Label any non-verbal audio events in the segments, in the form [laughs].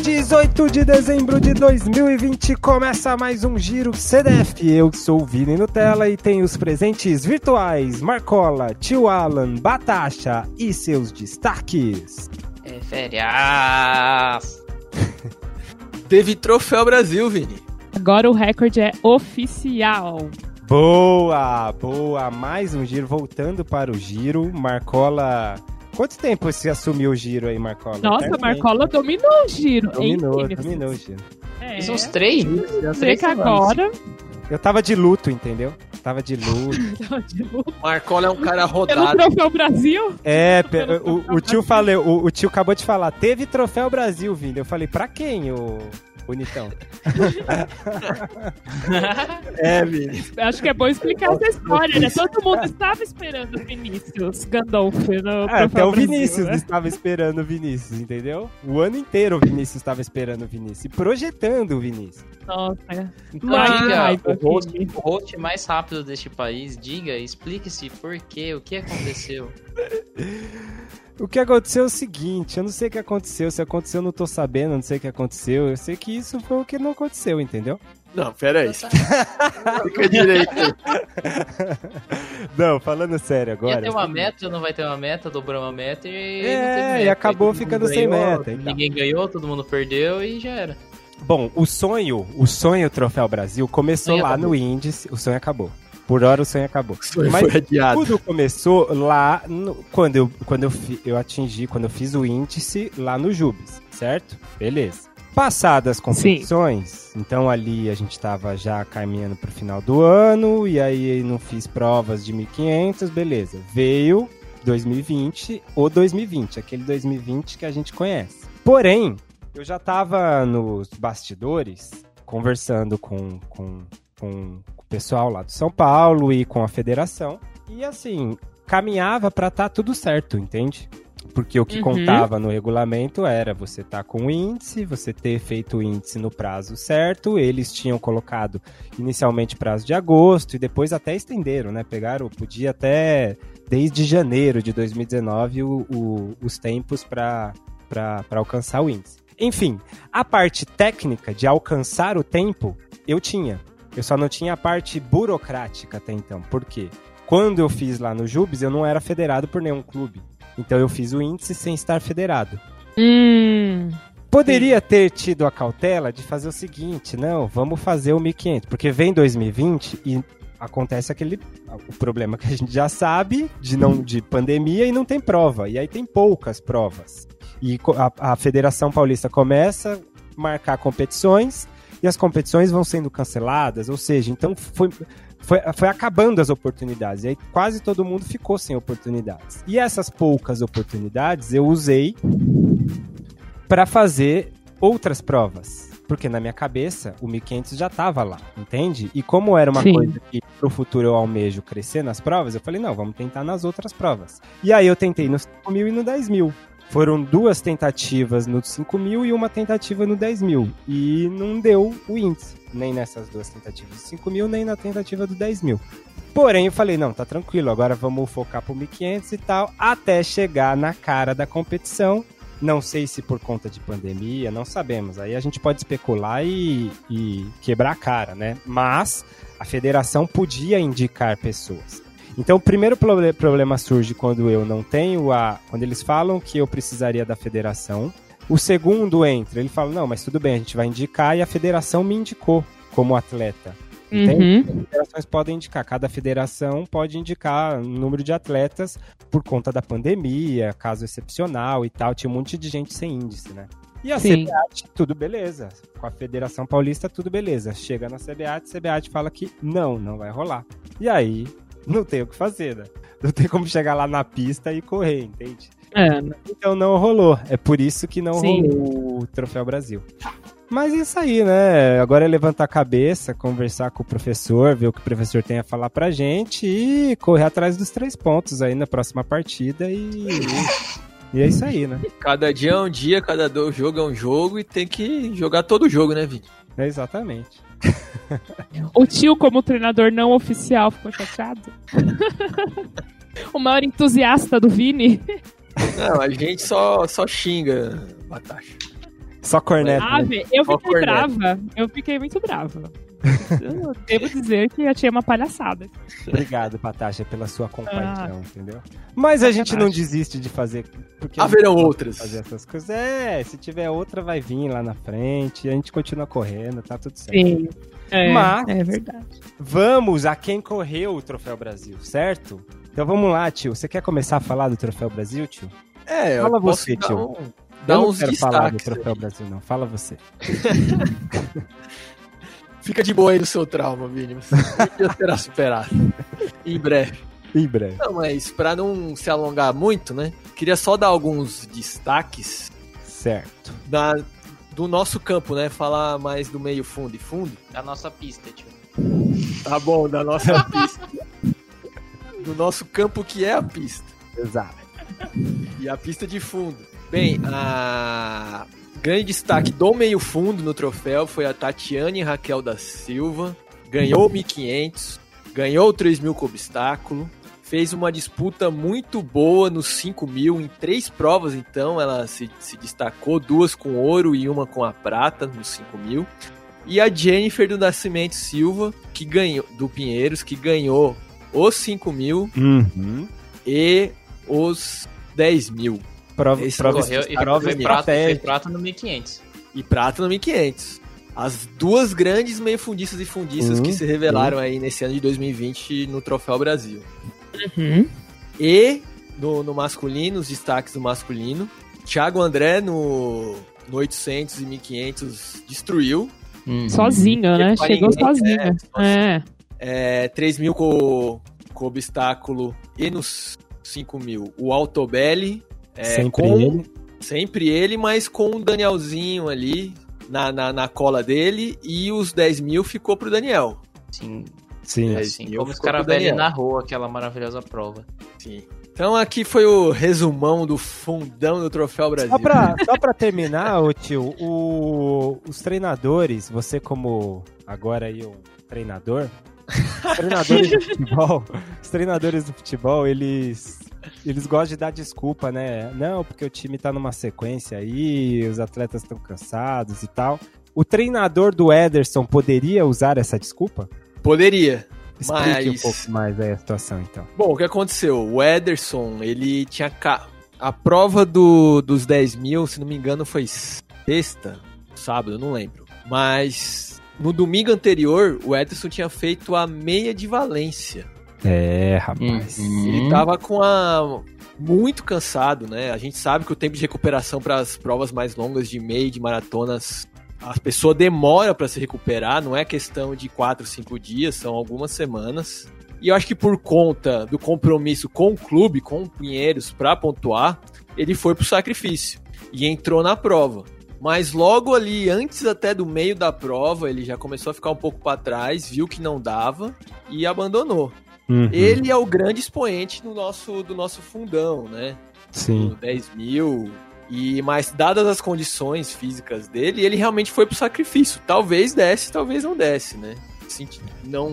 18 de dezembro de 2020 começa mais um Giro CDF. Eu sou o Vini Nutella e tenho os presentes virtuais Marcola, Tio Alan, Batacha e seus destaques. É férias. [laughs] Teve troféu Brasil, Vini. Agora o recorde é oficial. Boa, boa. Mais um giro voltando para o giro. Marcola. Quanto tempo você assumiu o giro aí, Marcola? Nossa, Eternamente. Marcola dominou o giro. Dominou, hein, dominou o giro. É. Isso uns três três agora. Eu tava de luto, entendeu? [laughs] Tava de luto. Marcola é um cara Pelo rodado. troféu Brasil. É, o, o tio falou, o, o tio acabou de falar, teve troféu Brasil, Vini. Eu falei, pra quem, o bonitão? [laughs] é, Vini. Acho que é bom explicar essa história, né? Todo mundo estava esperando o Vinícius Gandolf no É, até o Brasil, Vinícius né? estava esperando o Vinícius, entendeu? O ano inteiro o Vinícius estava esperando o Vinícius. E projetando o Vinícius. Nossa. Então, Ai, diga, o, host, o host mais rápido deste país, diga, explique-se por quê, o que aconteceu. [laughs] O que aconteceu é o seguinte, eu não sei o que aconteceu. Se aconteceu, eu não tô sabendo, eu não sei o que aconteceu. Eu sei que isso foi o que não aconteceu, entendeu? Não, pera aí. [laughs] Fica direito. Não, falando sério Ia agora. ter uma meta, não vai ter uma meta, dobrou uma meta e. É, não teve e meta. acabou ficando mundo sem ganhou, meta, então. Ninguém ganhou, todo mundo perdeu e já era. Bom, o sonho, o sonho Troféu Brasil começou Sonho lá acabou. no índice. O sonho acabou. Por hora o sonho acabou. Foi Mas adiado. tudo começou lá no- quando, eu, quando eu, fi- eu atingi, quando eu fiz o índice lá no Jubes, certo? Beleza. Passadas as competições, então ali a gente tava já caminhando pro final do ano, e aí não fiz provas de 1500, beleza. Veio 2020, ou 2020, aquele 2020 que a gente conhece. Porém, eu já tava nos bastidores conversando com, com, com o pessoal lá do São Paulo e com a federação. E assim, caminhava pra tá tudo certo, entende? Porque o que Uhum. contava no regulamento era você tá com o índice, você ter feito o índice no prazo certo. Eles tinham colocado inicialmente prazo de agosto e depois até estenderam, né? Pegaram, podia até desde janeiro de 2019 o- o- os tempos para alcançar o índice. Enfim, a parte técnica de alcançar o tempo, eu tinha. Eu só não tinha a parte burocrática até então. Por quê? Quando eu fiz lá no Jubes, eu não era federado por nenhum clube. Então eu fiz o índice sem estar federado. Hum. Poderia ter tido a cautela de fazer o seguinte, não, vamos fazer o 1500, porque vem 2020 e acontece aquele o problema que a gente já sabe de não de pandemia e não tem prova. E aí tem poucas provas. E a, a Federação Paulista começa a marcar competições e as competições vão sendo canceladas, ou seja, então foi foi, foi acabando as oportunidades. E aí quase todo mundo ficou sem oportunidades. E essas poucas oportunidades eu usei para fazer outras provas. Porque na minha cabeça, o 1500 já tava lá, entende? E como era uma Sim. coisa que pro futuro eu almejo crescer nas provas, eu falei, não, vamos tentar nas outras provas. E aí eu tentei no 5 mil e no 10 mil. Foram duas tentativas no 5 mil e uma tentativa no 10 mil. E não deu o índice, nem nessas duas tentativas do 5 mil, nem na tentativa do 10 mil. Porém, eu falei, não, tá tranquilo, agora vamos focar pro 1500 e tal, até chegar na cara da competição. Não sei se por conta de pandemia, não sabemos. Aí a gente pode especular e, e quebrar a cara, né? Mas a federação podia indicar pessoas. Então, o primeiro proble- problema surge quando eu não tenho a. Quando eles falam que eu precisaria da federação. O segundo entra, ele fala: não, mas tudo bem, a gente vai indicar e a federação me indicou como atleta. Entende? Uhum. As federações podem indicar, cada federação pode indicar um número de atletas por conta da pandemia, caso excepcional e tal. Tinha um monte de gente sem índice, né? E a Sim. CBAT, tudo beleza. Com a Federação Paulista, tudo beleza. Chega na CBAT, CBAT fala que não, não vai rolar. E aí, não tem o que fazer, né? Não tem como chegar lá na pista e correr, entende? É, né? Então não rolou. É por isso que não Sim. rolou o Troféu Brasil. Mas é isso aí, né? Agora é levantar a cabeça, conversar com o professor, ver o que o professor tem a falar pra gente e correr atrás dos três pontos aí na próxima partida e. E é isso aí, né? Cada dia é um dia, cada jogo é um jogo e tem que jogar todo o jogo, né, Vini? É exatamente. [laughs] O tio, como treinador não oficial, ficou chateado. [laughs] o maior entusiasta do Vini. Não, a gente só, só xinga, Batacha. Só corneta. Ah, né? Eu Qual fiquei corneta? brava. Eu fiquei muito brava. Eu devo dizer que achei uma palhaçada. Obrigado, Patasha, pela sua compaixão, Ah. entendeu? Mas a gente não desiste de fazer. Porque Haverão outras. Fazer essas coisas. É, se tiver outra, vai vir lá na frente. E a gente continua correndo, tá tudo certo. Sim. É, Mas- é verdade. Vamos a quem correu o Troféu Brasil, certo? Então vamos lá, tio. Você quer começar a falar do Troféu Brasil, tio? É, eu Fala posso você, dar tio. um- Eu Dá não uns quero falar do. Troféu Brasil, não. Fala você. [laughs] Fica de boa aí no seu trauma, Vini. Você já será superado. em breve. Em breve. Não, mas pra não se alongar muito, né? Queria só dar alguns destaques Certo. da, do nosso campo, né? Falar mais do meio fundo e fundo. A nossa pista, tio. Tá bom, da nossa [laughs] pista. Do nosso campo que é a pista. Exato. E a pista de fundo. Bem, a grande destaque do meio fundo no troféu foi a Tatiane Raquel da Silva. Ganhou o 1500, ganhou o 3000 com obstáculo, fez uma disputa muito boa nos 5000 em três provas, então ela se, se destacou, duas com ouro e uma com a prata nos 5000. E a Jennifer do Nascimento Silva, que ganhou do Pinheiros, que ganhou os 5000 Uhum. e os 10 mil. Prova, Esse prova, Correu e prova foi prata, estratégica. prata no 1500. E prata no 1500. As duas grandes meio fundistas e fundistas Uhum, que se revelaram aí nesse ano de 2020 no Troféu Brasil. Uhum. E no, no masculino, os destaques do masculino. Thiago André no, no 800 e 1500 destruiu. Sozinho, né? Chegou ninguém, sozinho. É. É, 3 mil com, com obstáculo e nos 5 mil o Altobelli. É, Sempre com- ele. Sempre ele, mas com o Danielzinho ali na, na, na cola dele. E os 10 mil ficou pro Daniel. Sim, Sim. É, assim como Daniel. narrou aquela maravilhosa prova. Sim. Então aqui foi o resumão do fundão do Troféu Brasil. Só pra, [laughs] só pra terminar, ô tio, o- os treinadores, você como agora aí um treinador, os treinadores do [laughs] futebol, os treinadores do futebol, eles eles gostam de dar desculpa, né? Não, porque o time tá numa sequência aí, os atletas estão cansados e tal. O treinador do Ederson poderia usar essa desculpa? Poderia. Explique Mas- um pouco mais aí a situação, então. Bom, o que aconteceu? O Ederson, ele tinha. Ca... A prova do, dos 10 mil, se não me engano, foi sexta, sábado, eu não lembro. Mas no domingo anterior, o Ederson tinha feito a meia de Valência. É, rapaz. Ele tava com a. Muito cansado, né? A gente sabe que o tempo de recuperação para as provas mais longas de meia e de maratonas, a pessoa demora para se recuperar, não é questão de 4, 5 dias, são algumas semanas. E eu acho que por conta do compromisso com o clube, com o Pinheiros, para pontuar, ele foi pro sacrifício e entrou na prova. Mas logo ali, antes até do meio da prova, ele já começou a ficar um pouco para trás, viu que não dava e abandonou. Uhum. Ele é o grande expoente do nosso, do nosso fundão, né? Sim. Do 10 mil. E, mas, dadas as condições físicas dele, ele realmente foi pro sacrifício. Talvez desse, talvez não desse, né? Senti- Não,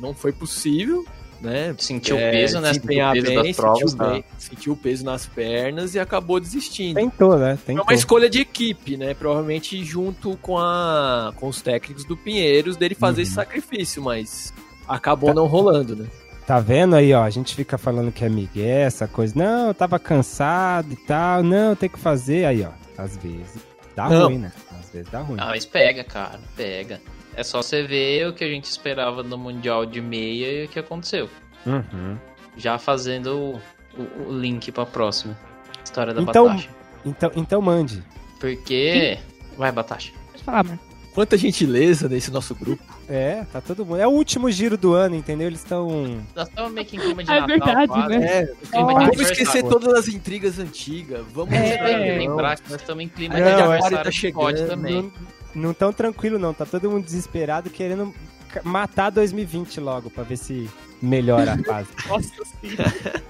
não foi possível, né? Sentiu É, o peso, né? se Sentiu o peso bem, das provas. sentiu, tá? bem, sentiu o peso nas pernas e acabou desistindo. Tentou, né? Tentou. uma escolha de equipe, né? Provavelmente junto com, a, com os técnicos do Pinheiros dele fazer Uhum. esse sacrifício, mas acabou não rolando, né? Tá vendo aí, ó? A gente fica falando que é migué, essa coisa. Não, eu tava cansado e tal. Não, tem que fazer. Aí, ó. Às vezes dá Não. ruim, né? Às vezes dá ruim. Ah, mas pega, cara, pega. É só você ver o que a gente esperava no Mundial de meia e o que aconteceu. Uhum. Já fazendo o, o- o link pra próxima. História da Então- Batasha. Então, então mande. Porque. Vai, Batasha. Pode falar, Marco. Quanta gentileza nesse nosso grupo. É, tá todo mundo. É o último giro do ano, entendeu? Eles estão. Nós estamos meio que em clima de [laughs] É Natal, verdade, quase. né? É, Clima de vamos esquecer todas as intrigas antigas. Vamos É, lembrar, que não. lembrar que nós estamos em clima Não, de aniversário tá chegando, também. Não, não tão tranquilo, não. Tá todo mundo desesperado querendo matar 2020 logo pra ver se melhora a fase. [laughs] Nossa senhora.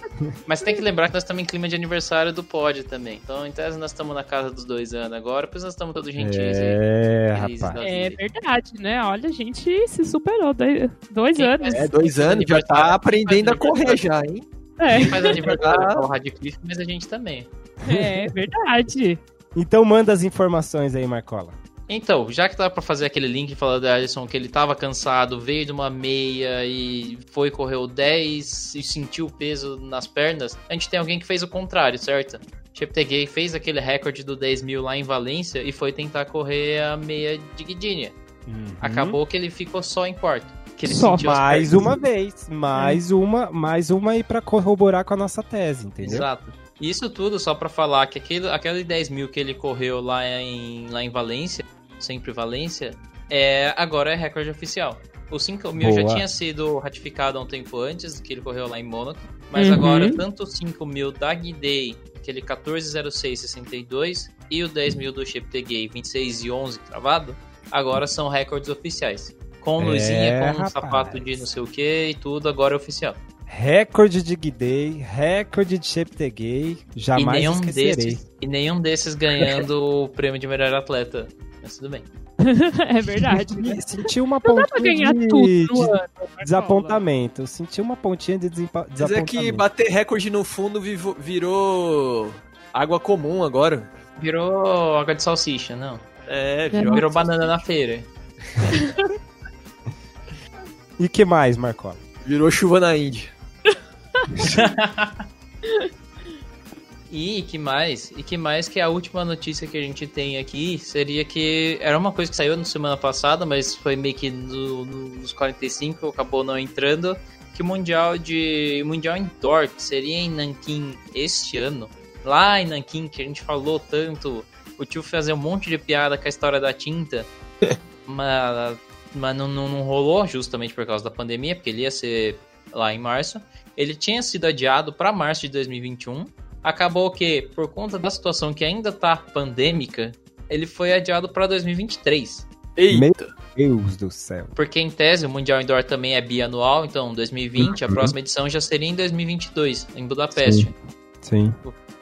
Mas tem que lembrar que nós estamos em clima de aniversário do pod também. Então, em tese, nós estamos na casa dos dois anos agora, pois nós estamos todos gentis aí. É, da É verdade, né? Olha, a gente se superou. Dois, dois Quem anos. É, dois anos, já tá aprendendo a correr já, hein? É, Quem faz aniversário [laughs] é o Radcliffe, mas a gente também. é verdade. Então manda as informações aí, Marcola. Então, já que tava pra fazer aquele link falando da Alisson que ele tava cansado, veio de uma meia e foi, correu 10 e sentiu o peso nas pernas, a gente tem alguém que fez o contrário, certo? Cheptegei fez aquele recorde do 10 mil lá em Valência e foi tentar correr a meia de Guidinha. Uhum. Acabou que ele ficou só em quarto. Que ele Só. Mais uma vez, mais uma, mais uma aí pra corroborar com a nossa tese, entendeu? Exato. Isso tudo só pra falar que aquele, aquele 10 mil que ele correu lá em, lá em Valência, sempre Valência, é, agora é recorde oficial. O 5 mil já Boa. tinha sido ratificado há um tempo antes, que ele correu lá em Mônaco, mas Uhum. agora tanto o 5 mil da Guidei, aquele 140662, e o 10 mil do Cheptegei 26 e 11 travado, agora são recordes oficiais. Com É, luzinha, com um rapaz. sapato de não sei o que e tudo, agora é oficial. Recorde de Guidei, recorde de Cheptegei, E jamais nenhum, esquecerei. desses, e nenhum desses ganhando o prêmio de melhor atleta. Mas tudo bem. [laughs] é verdade. né? [laughs] Senti uma Não dá pontinha pra ganhar de, tudo de no ano. Marcola. desapontamento. Senti uma pontinha de desempa- Mas é desapontamento. que bater recorde no fundo virou água comum agora. Virou água de salsicha, não. É, virou- Virou banana na feira. [laughs] E que mais, Marcola? virou chuva na Índia. E que mais? E que mais que a última notícia que a gente tem aqui seria que era uma coisa que saiu na semana passada, mas foi meio que no- no- nos 45, acabou não entrando, que o Mundial de o Mundial Indoor, que seria em Nanquim este ano, lá em Nanquim, que a gente falou tanto, o tio fazia um monte de piada com a história da tinta, [laughs] mas, mas não, não, não rolou justamente por causa da pandemia, porque ele ia ser lá em março. Ele tinha sido adiado para março de 2021. Acabou que, por conta da situação que ainda tá pandêmica, ele foi adiado para 2023. Eita. Deus do céu. Porque, em tese, o Mundial Indoor também é bianual, então 2020, a Uhum. próxima edição já seria em 2022, em Budapeste. Sim.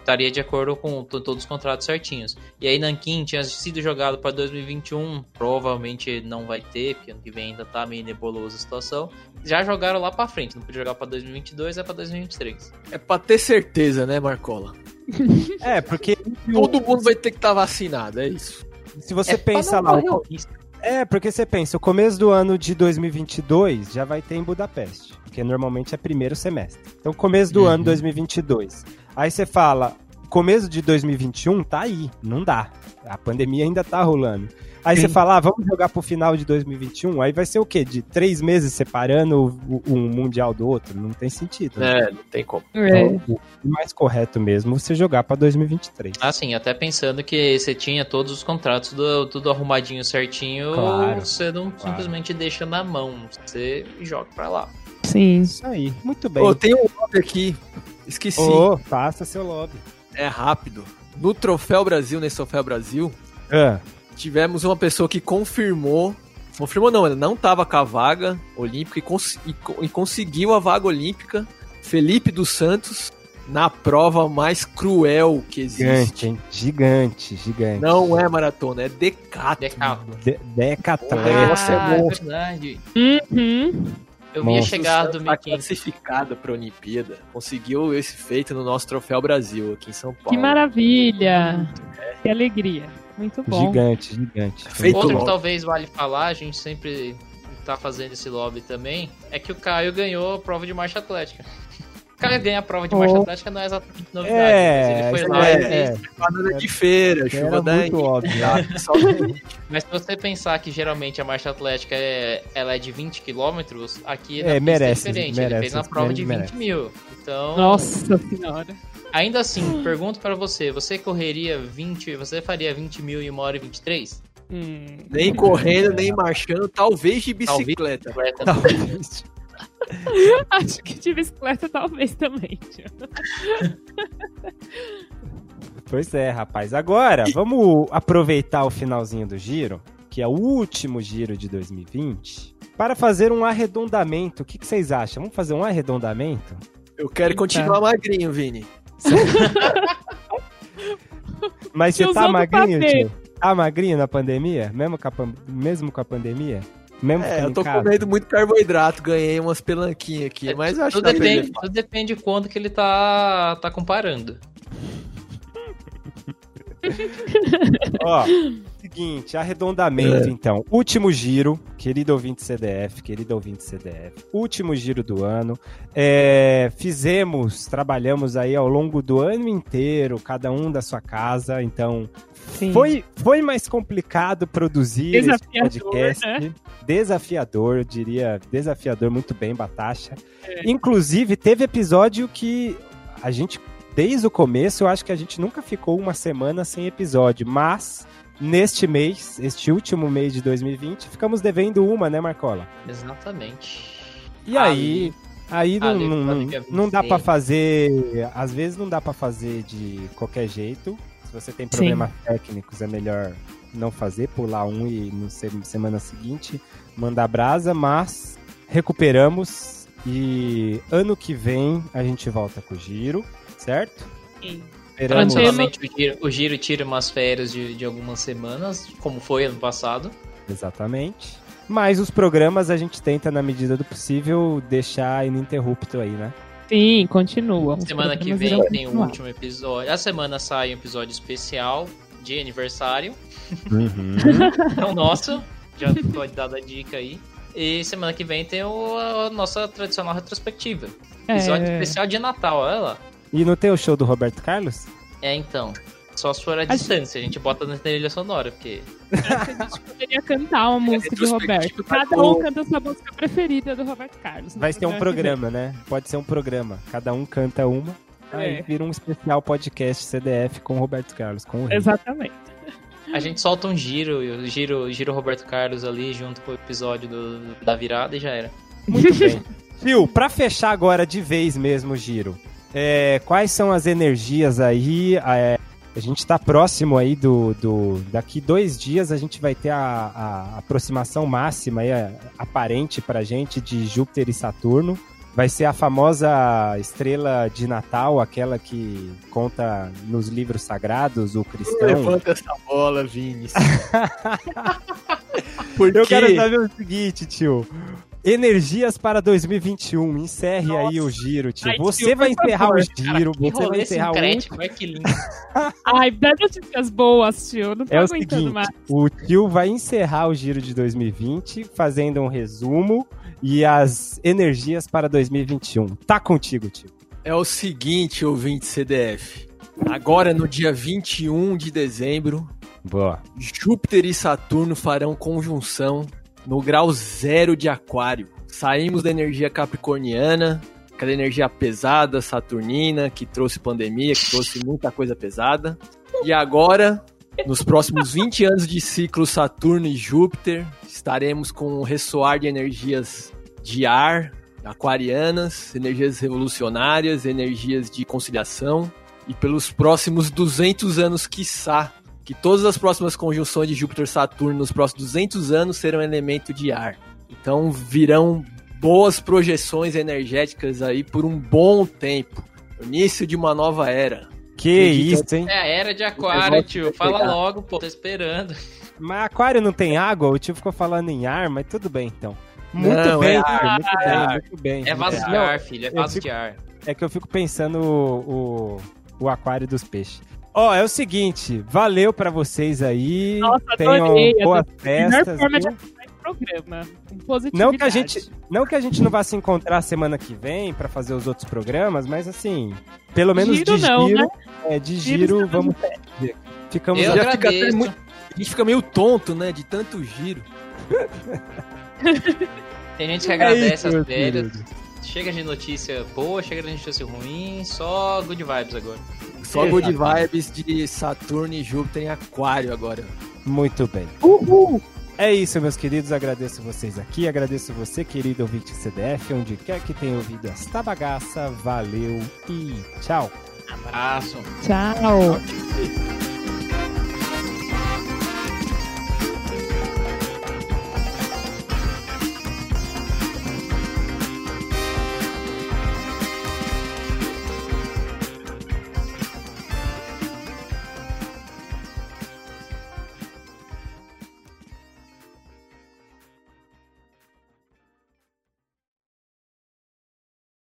Estaria de acordo com to- todos os contratos certinhos. E aí, Nanquim tinha sido jogado para 2021, provavelmente não vai ter, porque ano que vem ainda tá meio nebulosa a situação. Já jogaram lá para frente, não podia jogar para 2022, é para 2023. É pra ter certeza, né, Marcola? É, porque Todo mundo vai ter que estar vacinado, é isso. se você É pensa lá, o risco. É, porque você pensa, o começo do ano de 2022 já vai ter em Budapeste, porque normalmente é primeiro semestre. Então, começo do Uhum. ano 2022. Aí você fala, começo de 2021 tá aí, não dá. A pandemia ainda tá rolando. Aí você fala, ah, vamos jogar pro final de 2021. Aí vai ser o quê? De três meses separando um mundial do outro? Não tem sentido. né? É, não tem como. É. Então, o mais correto mesmo é você jogar pra 2023. Ah, sim, até pensando que você tinha todos os contratos tudo, tudo arrumadinho certinho, Claro, você não claro. simplesmente deixa na mão, você joga pra lá. Sim. Isso aí, muito bem. Ô, tem um nome aqui. Esqueci. Ô, faça seu lobby. É rápido. No Troféu Brasil, nesse Troféu Brasil, Ah, tivemos uma pessoa que confirmou. Confirmou não, ela não tava com a vaga olímpica e, cons- e co- e conseguiu a vaga olímpica. Felipe dos Santos, na prova mais cruel que gigante, existe. hein? Gigante, gigante. Não é maratona, é decathlon. Decathlon. De Decatlon. É, é Ah, monstro. verdade. Uhum. Eu via Monstro. chegar do Tá 1500. classificada pra Olimpíada. Conseguiu esse feito no nosso Troféu Brasil aqui em São Paulo. Que maravilha. Que alegria. Muito bom. Gigante, gigante. Feito Outro que talvez vale falar, a gente sempre tá fazendo esse lobby também, é que o Caio ganhou a prova de marcha atlética. O Caio ganha a prova de marcha Oh. atlética não é exatamente novidade, É, mas ele foi isso lá é, e fez. é. Banana de feira, chuva da muito óbvio. Mas se você pensar que geralmente a marcha atlética é, ela é de 20 km, aqui É, pista merece, é diferente. ele merece, fez na prova de 20 merece. mil. Então, Nossa senhora. ainda assim, pergunto pra você, você correria 20, você faria 20 mil em 1 hora e 23? Hum. nem correndo, nem marchando, talvez de Talvez. bicicleta. Atleta, Talvez. [laughs] [laughs] Acho que de bicicleta talvez também. tio. [laughs] Pois é, rapaz. Agora, vamos aproveitar o finalzinho do giro, que é o último giro de 2020, para fazer um arredondamento. O que, que vocês acham? Vamos fazer um arredondamento? Eu quero Eita. continuar magrinho, Vini. [laughs] Mas você tá magrinho, tio? Tá magrinho na pandemia? Mesmo com a, pan- mesmo com a pandemia? Mesmo É, eu tô comendo muito carboidrato, ganhei umas pelanquinhas aqui, É, mas eu acho tudo, que depende, tudo depende de quando que ele tá, tá comparando. Ó, seguinte, arredondamento então. Último giro, querido ouvinte CDF, querido ouvinte CDF. Último giro do ano. É, fizemos, trabalhamos aí ao longo do ano inteiro, cada um da sua casa, então Sim. foi, foi mais complicado produzir esse Desafiador, podcast. né? Desafiador, eu diria, desafiador, muito bem, Batasha. Inclusive, teve episódio que a gente, desde o começo, eu acho que a gente nunca ficou uma semana sem episódio, mas neste mês, este último mês de 2020, ficamos devendo uma, né, Marcola? Exatamente. E aí, aí não, Ali, não, dia não dá 26. pra fazer, às vezes não dá pra fazer de qualquer jeito. Se você tem problemas técnicos, é melhor não fazer, pular um e no se- semana seguinte mandar brasa, mas recuperamos e ano que vem a gente volta com o giro, certo? Sim. Esperamos. Normalmente o giro, o giro tira umas férias de, de algumas semanas, como foi ano passado. Exatamente. Mas os programas a gente tenta, na medida do possível, deixar ininterrupto aí, né? Sim, continua. Semana que vem tem o continuar. último episódio. A semana sai um episódio especial de aniversário. Uhum. [laughs] Não nosso. Já pode dar a dica aí. E semana que vem tem o, a nossa tradicional retrospectiva. Episódio É. especial de Natal, olha lá. E não tem o show do Roberto Carlos? É, então. Só se for a distância, a gente bota na trilha sonora, porque A gente poderia cantar uma [laughs] música do retrospectiva Roberto. tá Cada um canta a sua música preferida do Roberto Carlos. Vai ter um que programa, né? Pode ser um programa. Cada um canta uma. Aí É. vira um especial podcast CDF com o Roberto Carlos, com o. Exatamente. a gente solta um giro, o giro, giro Roberto Carlos ali junto com o episódio do- da virada e já era. Muito bem. [laughs] Phil, pra fechar agora de vez mesmo o giro, é, quais são as energias aí? é, a gente tá próximo aí do, do. Daqui dois dias a gente vai ter a, a aproximação máxima aí, a- aparente pra gente de Júpiter e Saturno. Vai ser a famosa estrela de Natal, aquela que conta nos livros sagrados, o cristão. Levanta essa bola, Vini. [laughs] Porque Eu quero saber o seguinte, tio. Energias para 2021. Encerre aí o giro, tio. Ai, tio, você vai por encerrar favor, o giro, Que você vai encerrar o sincrético, olha que lindo. [laughs] Ai, dá notícias boas, tio. Não tô É o aguentando seguinte, mais. o tio vai encerrar o giro de 2020 fazendo um resumo e as energias para 2021. Tá contigo, tio. É o seguinte, ouvinte CDF. Agora, no dia 21 de dezembro, Boa. Júpiter e Saturno farão conjunção no grau zero de Aquário. Saímos da energia capricorniana, aquela energia pesada, saturnina, que trouxe pandemia, que trouxe muita coisa pesada. E agora, nos próximos 20 anos de ciclo Saturno e Júpiter, estaremos com um ressoar de energias de ar, aquarianas, energias revolucionárias, energias de conciliação. E pelos próximos 200 anos, quiçá, que todas as próximas conjunções de Júpiter e Saturno nos próximos 200 anos serão elemento de ar. Então virão boas projeções energéticas aí por um bom tempo. Início de uma nova era. Que Acredito- isso, hein? É a era de aquário, tio. Fala pegar. logo, pô. Tô esperando. Mas aquário não tem água? O tio ficou falando em ar, mas tudo bem, então. Muito Não, bem, é ar, muito é bem, ar. muito bem. É vaso de ar, filho. É vaso fico- de ar. É que eu fico pensando o, o, o aquário dos peixes. Ó, é o seguinte, valeu pra vocês aí. Nossa, Tenham adorei, boas festas. forma de viu? programa. Não que, a gente, não que a gente não vá se encontrar semana que vem pra fazer os outros programas, mas assim, pelo menos Giro de não, giro, né? é, de Giro giro, vamos ver. Ficamos Eu Já fica até muito- A gente fica meio tonto, né? De tanto giro. [laughs] Tem gente que É agradece isso, as querido. Chega de notícia boa, chega de notícia ruim. Só good vibes agora. Só good vibes de Saturno e Júpiter em Aquário agora. Muito bem. Uhul! É isso, meus queridos. Agradeço vocês aqui. Agradeço você, querido ouvinte CDF, onde quer que tenha ouvido esta bagaça. Valeu e tchau. Abraço. Tchau.